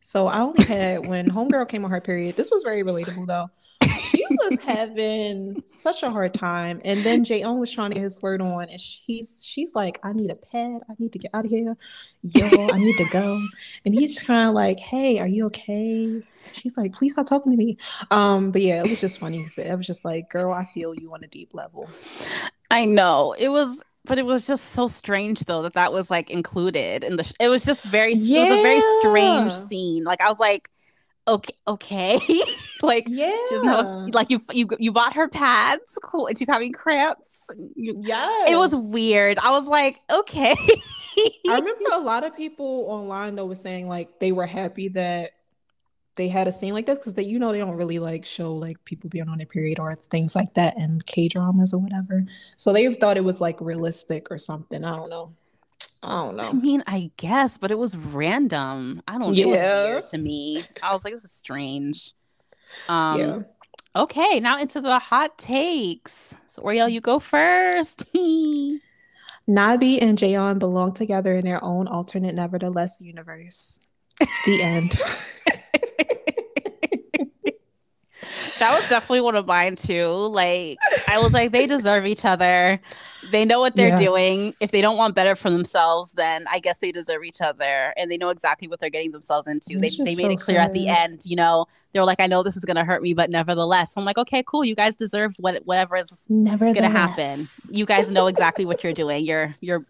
So I only had when homegirl came on her period. This was very relatable though. She was having such a hard time, and then Jayon was trying to get his word on, and she's she's like, "I need a pad. I need to get out of here. Yo, I need to go." And he's kind of like, "Hey, are you okay?" She's like, "Please stop talking to me." Um, but yeah, it was just funny. 'cause It was just like, "Girl, I feel you on a deep level." I know it was, but it was just so strange though that that was like included in the. Sh- it was just very. It was a very strange scene. Like I was like, okay, okay, like Yeah, she's not, like you you you bought her pads, cool, and she's having cramps. yeah. It was weird. I was like, okay. I remember a lot of people online though was saying like they were happy that they had a scene like this because they you know they don't really like show like people being on their period or things like that in K dramas or whatever. So they thought it was like realistic or something. I don't know. I don't know. I mean, I guess, but it was random. I don't. Yeah. It was weird to me. I was like, this is strange. Um, yeah. Okay, now into the hot takes. So Oriel, you go first. Nabi and Jayon belong together in their own alternate nevertheless universe. The end. that was definitely one of mine too. Like I was like, they deserve each other. They know what they're yes. doing. If they don't want better for themselves, then I guess they deserve each other, and they know exactly what they're getting themselves into. They, they made so it clear sad. at the end. You know, they were like, I know this is gonna hurt me, but nevertheless, so I'm like, okay, cool. You guys deserve what whatever is never gonna happen. You guys know exactly what you're doing. You're you're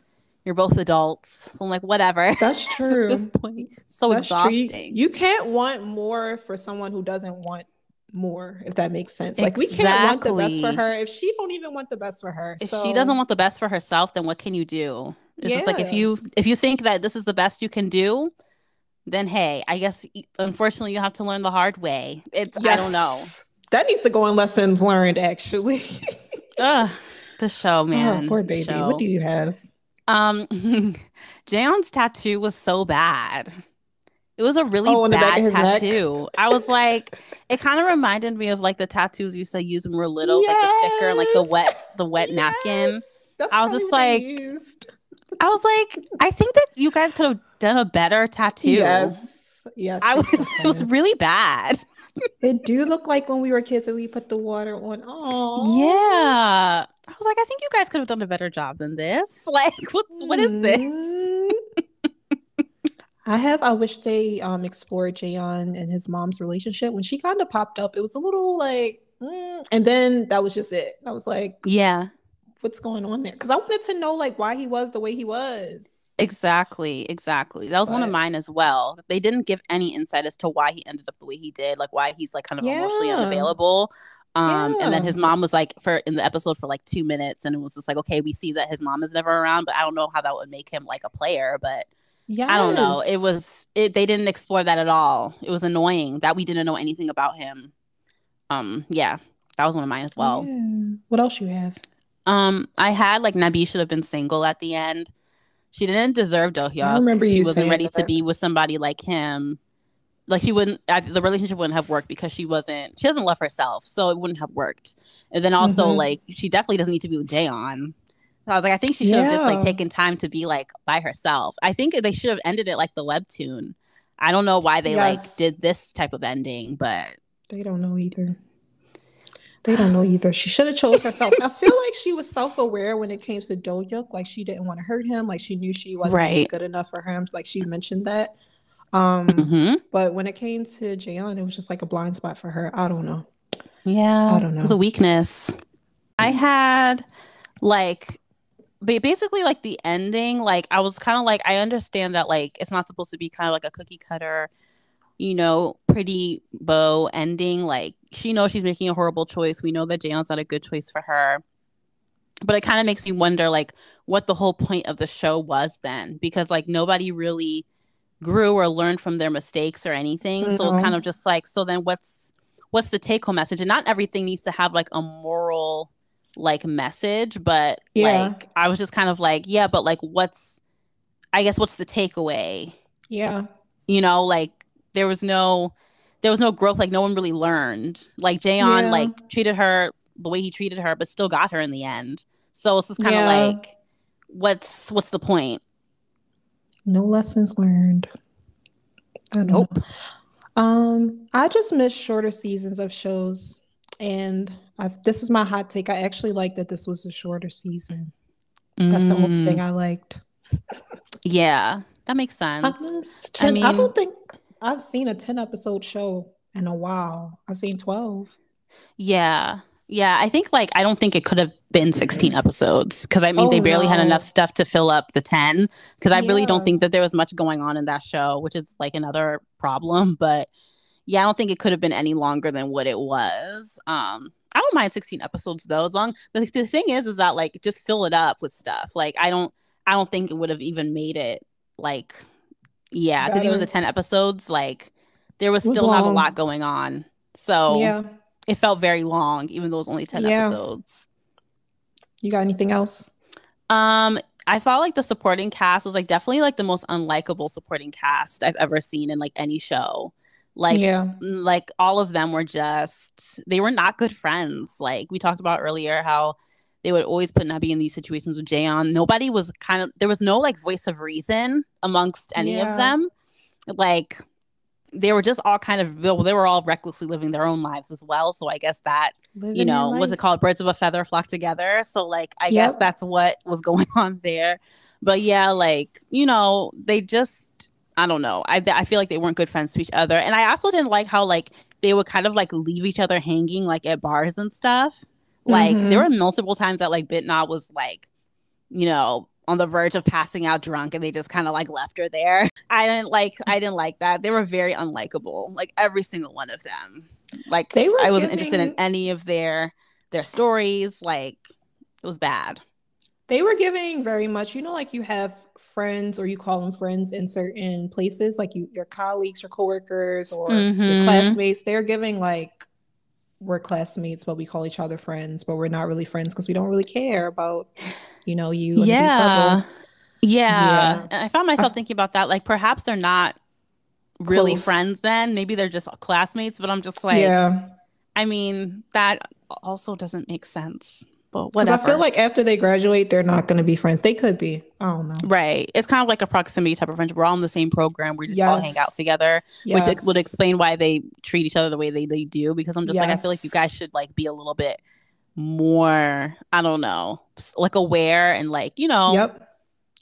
you're both adults. So I'm like, whatever. That's true. At this point, so That's exhausting. True. You can't want more for someone who doesn't want more if that makes sense. Like we can't want the best for her if she don't even want the best for her if so. she doesn't want the best for herself then what can you do? It's yeah. just like if you if you think that this is the best you can do then hey i guess unfortunately you have to learn the hard way. It's yes. i don't know. That needs to go in lessons learned actually. Ugh, the show man. oh, poor baby. What do you have? Um Jayon's tattoo was so bad it was a really oh, bad tattoo. I was like, it kind of reminded me of like the tattoos you used to use when we were little, yes. like the sticker like the wet, the wet yes. napkin. That's I was just like, I was like, I think that you guys could have done a better tattoo. Yes, yes. I was, it was really bad. it do look like when we were kids and we put the water on. Oh, yeah. I was like, I think you guys could have done a better job than this. Like, what's what is this? Mm-hmm. I have. I wish they um explored Jaeon and his mom's relationship. When she kind of popped up, it was a little like, mm, and then that was just it. I was like, yeah, what's going on there? Because I wanted to know like why he was the way he was. Exactly, exactly. That was but, one of mine as well. They didn't give any insight as to why he ended up the way he did, like why he's like kind of yeah. emotionally unavailable. Um, yeah. and then his mom was like for in the episode for like two minutes, and it was just like, okay, we see that his mom is never around, but I don't know how that would make him like a player, but yeah. I don't know. It was it they didn't explore that at all. It was annoying that we didn't know anything about him. Um yeah, that was one of mine as well. Yeah. What else you have? Um I had like Nabi should have been single at the end. She didn't deserve Do I remember she wasn't ready that. to be with somebody like him. Like she wouldn't I, the relationship wouldn't have worked because she wasn't she doesn't love herself, so it wouldn't have worked. And then also mm-hmm. like she definitely doesn't need to be with Jaeon. I was like, I think she should have yeah. just like taken time to be like by herself. I think they should have ended it like the webtoon. I don't know why they yes. like did this type of ending, but they don't know either. They don't know either. She should have chose herself. I feel like she was self-aware when it came to Dohyuk. Like she didn't want to hurt him. Like she knew she wasn't right. good enough for him. Like she mentioned that. Um, mm-hmm. but when it came to Jaeon, it was just like a blind spot for her. I don't know. Yeah, I don't know. It was a weakness. I had like but basically like the ending like i was kind of like i understand that like it's not supposed to be kind of like a cookie cutter you know pretty bow ending like she knows she's making a horrible choice. We know that Jaeon's not a good choice for her. But it kind of makes me wonder like what the whole point of the show was then because like nobody really grew or learned from their mistakes or anything. Mm-hmm. so it's kind of just like so then what's what's the take home message? And not everything needs to have like a moral like message, but yeah. like I was just kind of like, yeah, but like what's I guess what's the takeaway? Yeah. You know, like there was no there was no growth, like no one really learned. Like Jayon yeah. like treated her the way he treated her, but still got her in the end. So it's just kind of yeah. like what's what's the point? No lessons learned. I don't nope. Know. Um, I just miss shorter seasons of shows. And I've, this is my hot take. I actually like that this was a shorter season. That's the only thing mm. I liked. Yeah, that makes sense. 10, I mean, I don't think I've seen a 10 episode show in a while. I've seen 12. Yeah. Yeah, I think like I don't think it could have been 16 episodes because I mean oh, they barely no. had enough stuff to fill up the 10 because I yeah. really don't think that there was much going on in that show, which is like another problem, but yeah, I don't think it could have been any longer than what it was. Um, I don't mind 16 episodes though, as long the, the thing is is that like just fill it up with stuff. Like I don't I don't think it would have even made it like yeah, because even the 10 episodes, like there was was still not a lot going on. So Yeah. it felt very long, even though it was only 10 Yeah. episodes. You got anything else? Um, I felt like the supporting cast was like definitely like the most unlikable supporting cast I've ever seen in like any show. Like yeah. mm, like all of them were just they were not good friends. Like we talked about earlier how they would always put Nabi in these situations with Jayon. Nobody was kind of there was no like voice of reason amongst any Yeah. of them. Like they were just all kind of they were all recklessly living their own lives as well. So I guess that Living you know, was it called Birds of a Feather Flock Together? So, like, I guess that's what was going on there. But yeah, like, you know, they just, I don't know. I, I feel like they weren't good friends to each other. And I also didn't like how, like, they would kind of like leave each other hanging, like, at bars and stuff. Like, Mhm. there were multiple times that, like, Bitna was like, you know, on the verge of passing out drunk and they just kind of like left her there. I didn't like I didn't like that. They were very unlikable. Like every single one of them. Like They were I wasn't interested in any of their their stories. Like it was bad. They were giving very much, you know, like you have friends or you call them friends in certain places, like you your colleagues, your coworkers, or your Mhm. classmates. They're giving like we're classmates, but we call each other friends, but we're not really friends because we don't really care about, you know, you. Yeah. yeah. Yeah. And I found myself thinking about that. Like perhaps they're not really Close. friends then. Maybe they're just classmates, but I'm just like yeah. I mean, that also doesn't make sense. But whatever. I feel like after they graduate, they're not going to be friends. They could be. I don't know. Right. It's kind of like a proximity type of friendship. We're all in the same program. We just all hang out Yes. together, which would explain why they treat each other the way they, they do. Because I'm just like, I feel like you guys should like be a little bit more, I don't know, like aware and like, you know, Yep.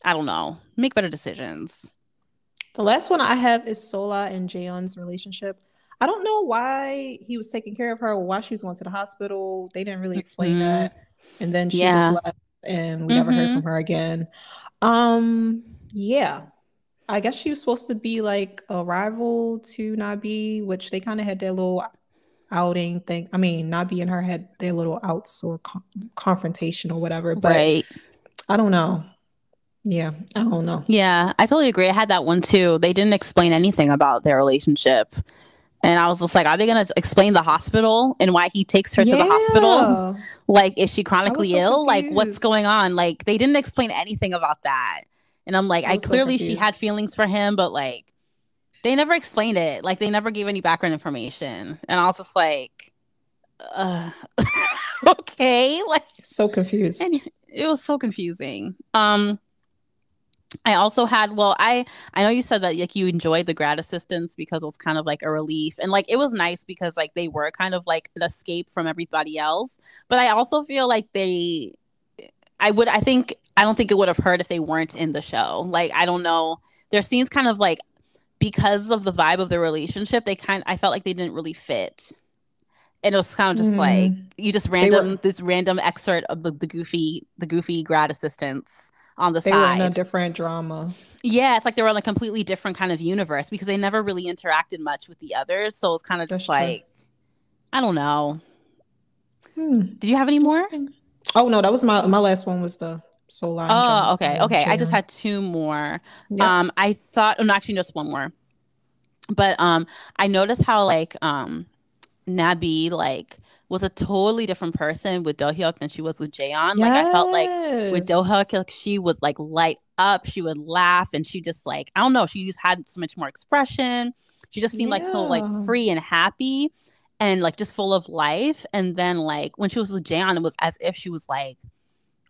I don't know, make better decisions. The last one I have is Sola and Jaeon's relationship. I don't know why he was taking care of her, or why she was going to the hospital. They didn't really explain Mhm. that. And then she Yeah. just left and we never heard Mhm. from her again. Um, yeah. I guess she was supposed to be like a rival to Nabi, which they kind of had their little outing thing. I mean, Nabi and her had their little outs or con- confrontation or whatever, but right. I don't know. Yeah, I don't know. Yeah, I totally agree. I had that one too. They didn't explain anything about their relationship. And I was just like, are they going to explain the hospital and why he takes her to the hospital? Like, is she chronically so ill? Like, what's going on? Like, they didn't explain anything about that. And I'm like, I I was so clearly she had feelings for him, but like, they never explained it. Like, they never gave any background information. And I was just like, uh, okay. Like, So confused. and it was so confusing. Um, I also had well, I I know you said that like you enjoyed the grad assistants because it was kind of like a relief and like it was nice because like they were kind of like an escape from everybody else. But I also feel like they I would I think I don't think it would have hurt if they weren't in the show. Like I don't know. Their scenes kind of like because of the vibe of the relationship, they kind I felt like they didn't really fit. And it was kind of just Mm. like you just were- random this random excerpt of the, the goofy the goofy grad assistants on the They were in a different drama. Yeah, it's like they were in a completely different kind of universe because they never really interacted much with the others. So it's kind of just That's true. like I don't know. Hmm. Did you have any more? Oh no, that was my my last one was the Solar. Oh, okay. Okay. I just had two more. Yep. Um, I thought, oh, no, actually, just one more. But um, I noticed how like um, Nabi like was a totally different person with Dohyuk than she was with Jaeon. Like I felt like with Yes. Dohyuk, like she would like light up, she would laugh, and she just like I don't know, she just had so much more expression. She just seemed like so like free and happy, and like just full of life. And then like when she was with Jaeon, it was as if she was like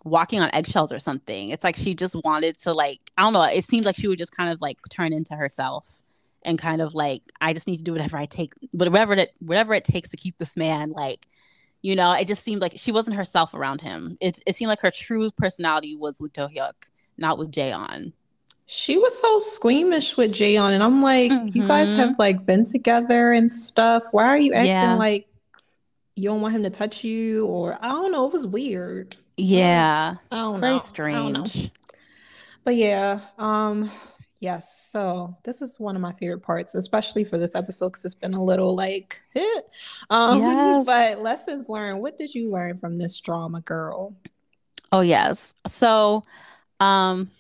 walking on eggshells or something. It's like she just wanted to like I don't know. It seemed like she would just kind of like turn into herself and kind of like I just need to do whatever I take, whatever it whatever it takes to keep this man like. You know, it just seemed like she wasn't herself around him. It it seemed like her true personality was with Dohyuk, not with Jaeon. She was so squeamish with Jaeon, and I'm like, you guys Mhm. have like been together and stuff. Why are you acting Yeah. like you don't want him to touch you? Or I don't know. It was weird. Yeah, I don't very know. I don't know. strange. But yeah, um, yes. So this is one of my favorite parts, especially for this episode, because it's been a little like, eh. um, Yes. but lessons learned. What did you learn from this drama, girl? Oh yes. So, um,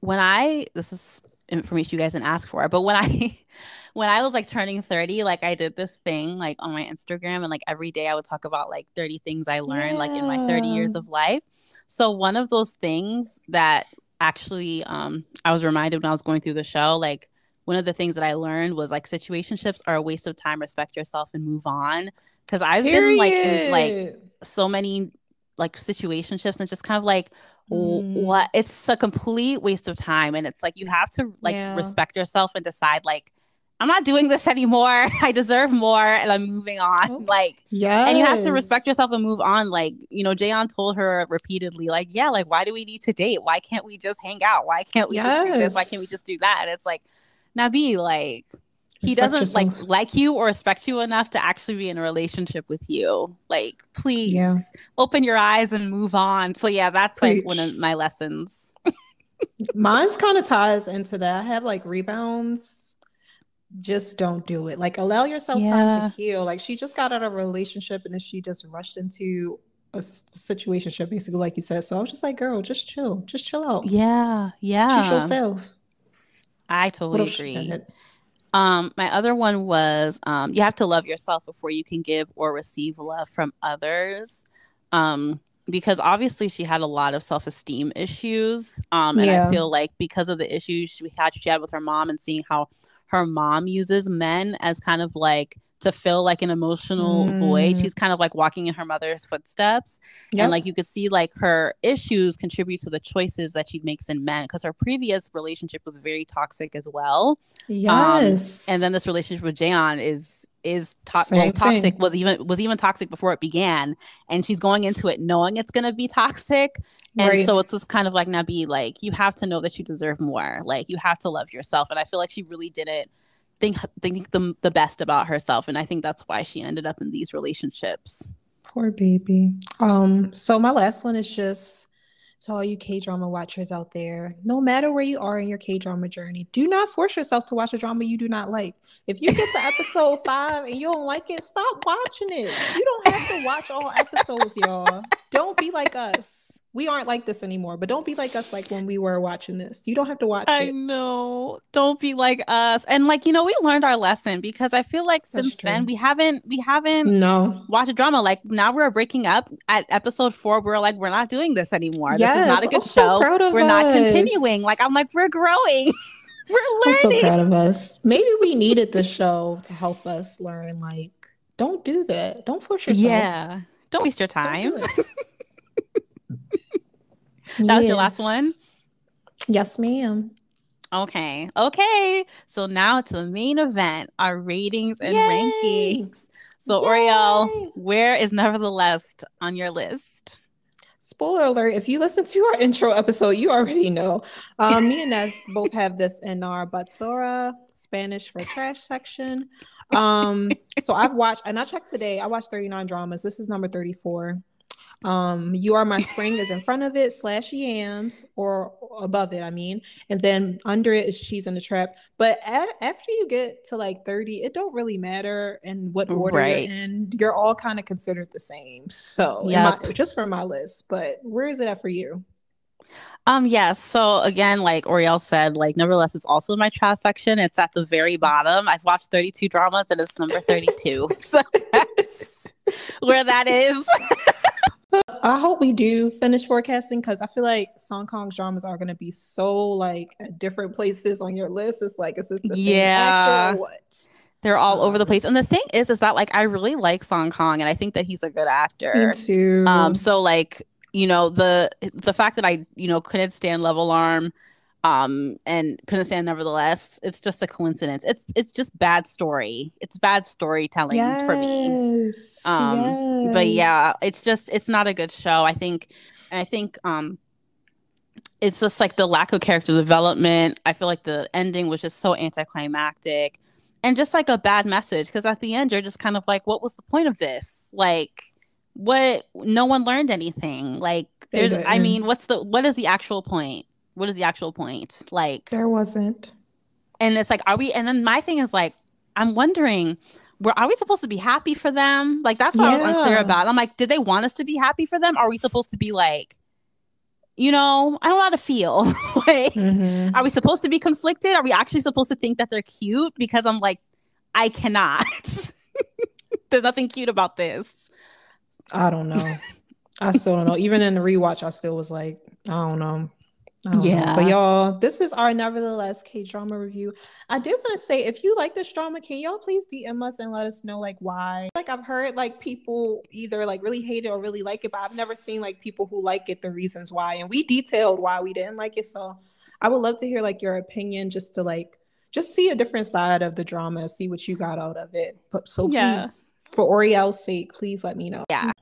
when I this is information you guys didn't ask for. But when I when I was like turning 30, like I did this thing like on my Instagram and like every day I would talk about like 30 things I learned yeah. like in my 30 years of life. So one of those things that actually um I was reminded when I was going through the show, like one of the things that I learned was like situationships are a waste of time, respect yourself and move on. Cause I've Period. been like in like so many like situationships and just kind of like mm. what it's a complete waste of time. And it's like you have to like yeah. respect yourself and decide like I'm not doing this anymore. I deserve more and I'm moving on. Oh, like, yeah. And you have to respect yourself and move on. Like, you know, Jayon told her repeatedly, like, yeah, like, why do we need to date? Why can't we just hang out? Why can't we yes. just do this? Why can't we just do that? And it's like, Nabi, like, he respect doesn't yourself. like like you or respect you enough to actually be in a relationship with you. Like, please yeah. open your eyes and move on. So yeah, that's Preach. like one of my lessons. Mine's kind of ties into that. I have like rebounds just don't do it. Like allow yourself yeah. time to heal. Like she just got out of a relationship and then she just rushed into a situation basically like you said. So I was just like, girl, just chill. Just chill out. Yeah. Yeah. Choose yourself. I totally agree. Um, my other one was um, you have to love yourself before you can give or receive love from others. Um, because obviously she had a lot of self-esteem issues. Um, and yeah. I feel like because of the issues she had she had with her mom and seeing how her mom uses men as kind of like to fill like an emotional mm. void. She's kind of like walking in her mother's footsteps. Yep. And like you could see like her issues contribute to the choices that she makes in men because her previous relationship was very toxic as well. Yes. Um, and then this relationship with Jayon is is to- well, toxic was even was even toxic before it began and she's going into it knowing it's going to be toxic and right. so it's just kind of like Nabi like you have to know that you deserve more like you have to love yourself and I feel like she really didn't think think the, the best about herself and I think that's why she ended up in these relationships poor baby um so my last one is just to all you K drama watchers out there, no matter where you are in your K drama journey, do not force yourself to watch a drama you do not like. If you get to episode five and you don't like it, stop watching it. You don't have to watch all episodes, y'all. Don't be like us we aren't like this anymore. But don't be like us like when we were watching this. You don't have to watch I it. know. Don't be like us. And like, you know, we learned our lesson because I feel like since then we haven't we haven't no watched a drama. Like now we're breaking up at episode four. We're like, we're not doing this anymore. Yes, this is not a good oh, show. So we're us. not continuing. Like I'm like, we're growing. we're learning. I'm so proud of us. Maybe we needed the show to help us learn like don't do that. Don't force yourself. Yeah. Don't waste your time. that yes. was your last one? Yes, ma'am. Okay. Okay. So now to the main event, our ratings and Yay! rankings. So Yay! Oriel, where is nevertheless on your list? Spoiler alert, if you listen to our intro episode, you already know. Um, me and Ness both have this in our Basura Spanish for trash section. Um, so I've watched, and I checked today, I watched 39 dramas. This is number 34. Um, you are my spring is in front of it, slash yams, or above it, I mean, and then under it is cheese in the trap. But a- after you get to like 30, it don't really matter in what order right. you're in. You're all kind of considered the same. So yeah, just for my list. But where is it at for you? Um, yes. So again, like Oriel said, like Nevertheless is also in my trash section. It's at the very bottom. I've watched 32 dramas and it's number 32. so that's where that is. I hope we do finish forecasting because I feel like Song Kang's dramas are going to be so like at different places on your list. It's like, is this the yeah. what? They're all over the um, place. And the thing is, is that like I really like Song Kang and I think that he's a good actor. Me too. Um, so like, you know, the the fact that I, you know, couldn't stand Love Alarm um and couldn't stand nevertheless. It's just a coincidence. It's it's just bad story. It's bad storytelling yes, for me. Um yes. but yeah it's just it's not a good show. I think i think um it's just like the lack of character development. I feel like the ending was just so anticlimactic and just like a bad message. Because at the end you're just kind of like what was the point of this? Like what no one learned anything. Like there's i mean what's the what is the actual point what is the actual point? Like there wasn't. And it's like, are we? And then my thing is like, I'm wondering, were are we supposed to be happy for them? Like that's what yeah. I was unclear about. I'm like, did they want us to be happy for them? Are we supposed to be like, you know, I don't know how to feel. like, mm-hmm. are we supposed to be conflicted? Are we actually supposed to think that they're cute? Because I'm like, I cannot. There's nothing cute about this. I don't know. I still don't know. Even in the rewatch, I still was like, I don't know yeah. But y'all, this is our nevertheless K drama review. I did want to say if you like this drama, can y'all please DM us and let us know like why? Like I've heard like people either like really hate it or really like it, but I've never seen like people who like it the reasons why. And we detailed why we didn't like it. So I would love to hear like your opinion just to like just see a different side of the drama, see what you got out of it. But So yeah. please, for Oriel's sake, please let me know. Yeah.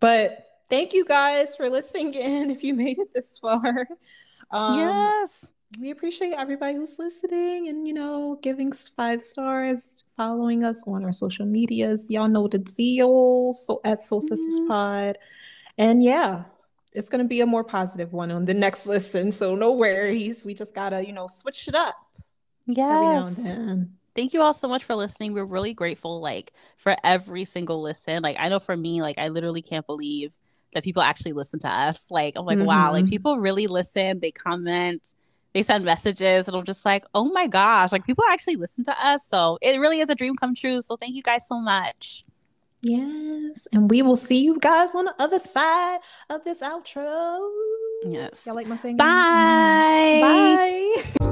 But thank you guys for listening in if you made it this far. Um, yes. We appreciate everybody who's listening and, you know, giving five stars, following us on our social medias. Y'all know the deal. So at Soul Sisters mm-hmm. Pod. And yeah, it's going to be a more positive one on the next listen. So no worries. We just got to, you know, switch it up. Yes. Thank you all so much for listening. We're really grateful, like, for every single listen. Like, I know for me, like, I literally can't believe that people actually listen to us. Like, I'm like, mm-hmm. wow, like mm-hmm. people really listen, they comment, they send messages, and I'm just like, oh my gosh, like people actually listen to us. So it really is a dream come true. So thank you guys so much. Yes. And we will see you guys on the other side of this outro. Yes. Y'all like my singing? Bye. Bye.